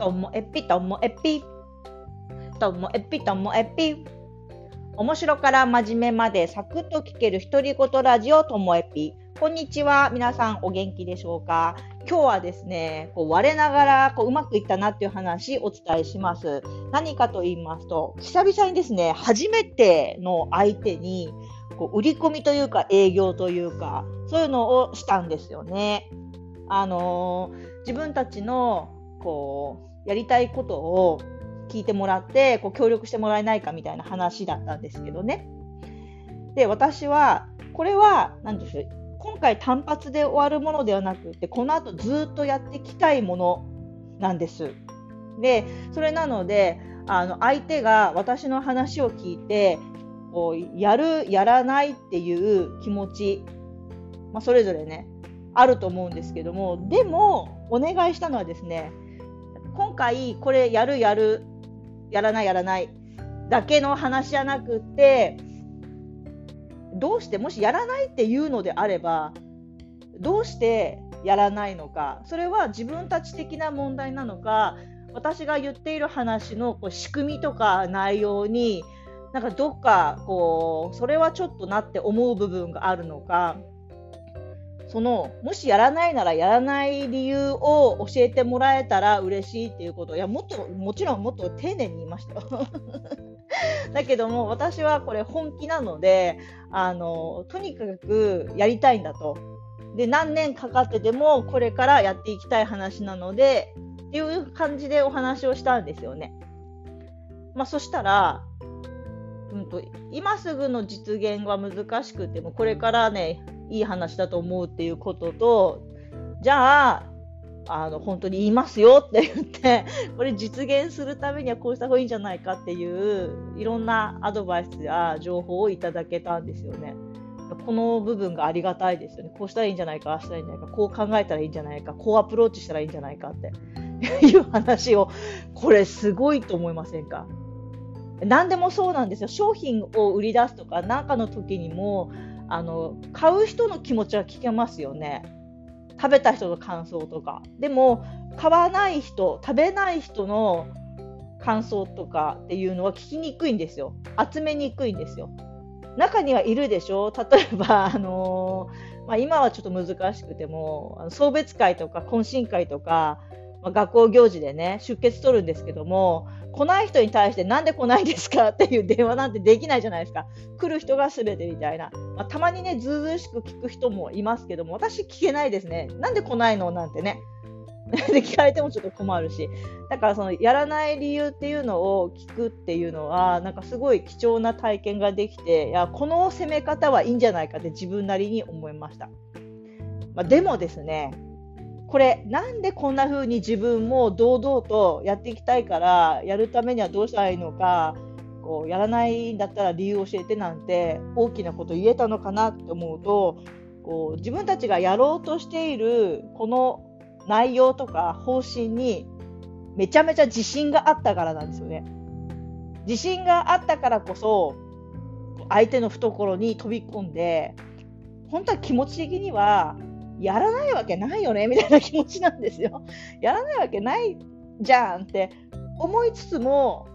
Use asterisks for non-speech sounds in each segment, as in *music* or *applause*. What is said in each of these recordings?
ともえぴともえぴ。ともえぴともえぴ。面白から真面目までサクッと聞ける独り言ラジオともえぴ。こんにちは。皆さんお元気でしょうか？今日はですね、こう我ながらこううまくいったなっていう話お伝えします。何かと言いますと、久々にですね、初めての相手にこう売り込みというか営業というか、そういうのをしたんですよね。あのー、自分たちのこうやりたいことを聞いてもらってこう協力してもらえないかみたいな話だったんですけどね。で私はこれは何でしょう今回単発で終わるものではなくてこの後ずっとやっていきたいものなんです。でそれなのであの相手が私の話を聞いてこうやるやらないっていう気持ち、まあ、それぞれねあると思うんですけどもでもお願いしたのはですね今回これやるやるやらないやらないだけの話じゃなくてどうしてもしやらないっていうのであればどうしてやらないのかそれは自分たち的な問題なのか私が言っている話のこう仕組みとか内容になんかどっかこうそれはちょっとなって思う部分があるのかそのもしやらないならやらない理由を教えてもらえたら嬉しいっていうこと。いやもっともちろんもっと丁寧に言いました *laughs* だけども私はこれ本気なのであのとにかくやりたいんだと。で何年かかってでもこれからやっていきたい話なのでっていう感じでお話をしたんですよね。まあ、そしたらうんと、今すぐの実現は難しくてもこれからねいい話だと思うっていうこととじゃああの本当に言いますよって言ってこれ実現するためにはこうした方がいいんじゃないかっていういろんなアドバイスや情報をいただけたんですよね。この部分がありがたいですよね。こうしたらいいんじゃないか、ああしたらいいんじゃないか、こう考えたらいいんじゃないか、こうアプローチしたらいいんじゃないかっていう話を、これすごいと思いませんか？何でもそうなんですよ。商品を売り出すとか、何かの時にも、あの買う人の気持ちは聞けますよね。食べた人の感想とか。でも、買わない人、食べない人の感想とかっていうのは聞きにくいんですよ。集めにくいんですよ。中にはいるでしょ例えば、あのー、まあ、今はちょっと難しくても送別会とか懇親会とか、ま、学校行事でね出血取るんですけども来ない人に対してなんで来ないですか？っていう電話なんてできないじゃないですか。来る人が全てみたいな。まあ、たまにね、ずうずうしく聞く人もいますけども、私聞けないですね。なんで来ないの？なんてね。で聞かれてもちょっと困るし。だからそのやらない理由っていうのを聞くっていうのは、なんかすごい貴重な体験ができて、いや、この攻め方はいいんじゃないかって自分なりに思いました。まあ、でもですね、これなんでこんな風に自分も堂々とやっていきたいからやるためにはどうしたらいいのかこうやらないんだったら理由を教えてなんて大きなこと言えたのかなって思うとこう自分たちがやろうとしているこの内容とか方針にめちゃめちゃ自信があったからなんですよね。自信があったからこそ相手の懐に飛び込んで本当は気持ち的にはやらないわけないよねみたいな気持ちなんですよ。*laughs* やらないわけないじゃんって思いつつも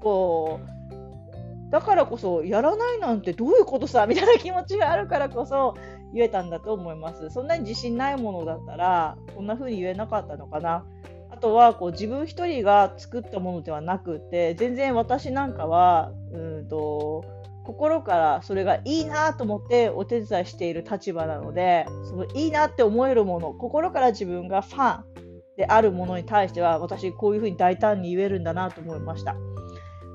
こうだからこそやらないなんてどういうことさみたいな気持ちがあるからこそ言えたんだと思います。そんなに自信ないものだったらこんな風に言えなかったのかな。あとはこう自分一人が作ったものではなくて全然私なんかはうんと心からそれがいいなと思ってお手伝いしている立場なのでそのいいなって思えるもの心から自分がファンであるものに対しては私こういうふうに大胆に言えるんだなと思いました。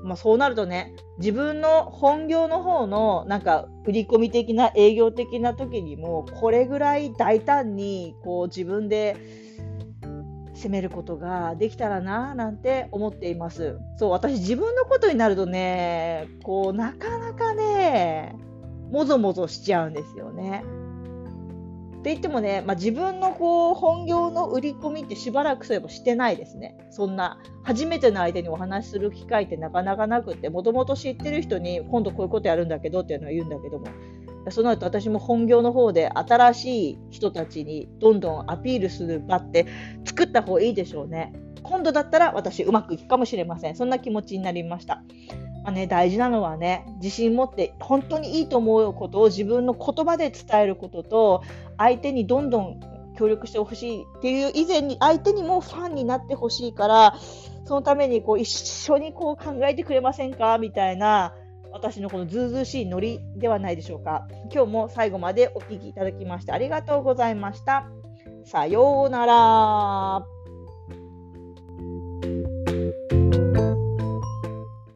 まあ、そうなるとね自分の本業の方のなんか売り込み的な営業的な時にもこれぐらい大胆にこう自分で攻めることができたらななんて思っています。そう私自分のことになるとねこうなかなかねもぞもぞしちゃうんですよね。って言ってもね、まあ、自分のこう本業の売り込みってしばらくそういえばしてないですね。そんな初めての相手にお話しする機会ってなかなかなくってもともと知ってる人に今度こういうことやるんだけどっていうのは言うんだけどもその後私も本業の方で新しい人たちにどんどんアピールする場って作った方がいいでしょうね。今度だったら私うまくいくかもしれません。そんな気持ちになりました。まあね、大事なのはね、自信持って本当にいいと思うことを自分の言葉で伝えることと、相手にどんどん協力してほしいっていう以前に相手にもファンになってほしいから、そのためにこう一緒にこう考えてくれませんか？みたいな、私のこのズうずしいノリではないでしょうか。今日も最後までお聴きいただきましてありがとうございました。さようなら。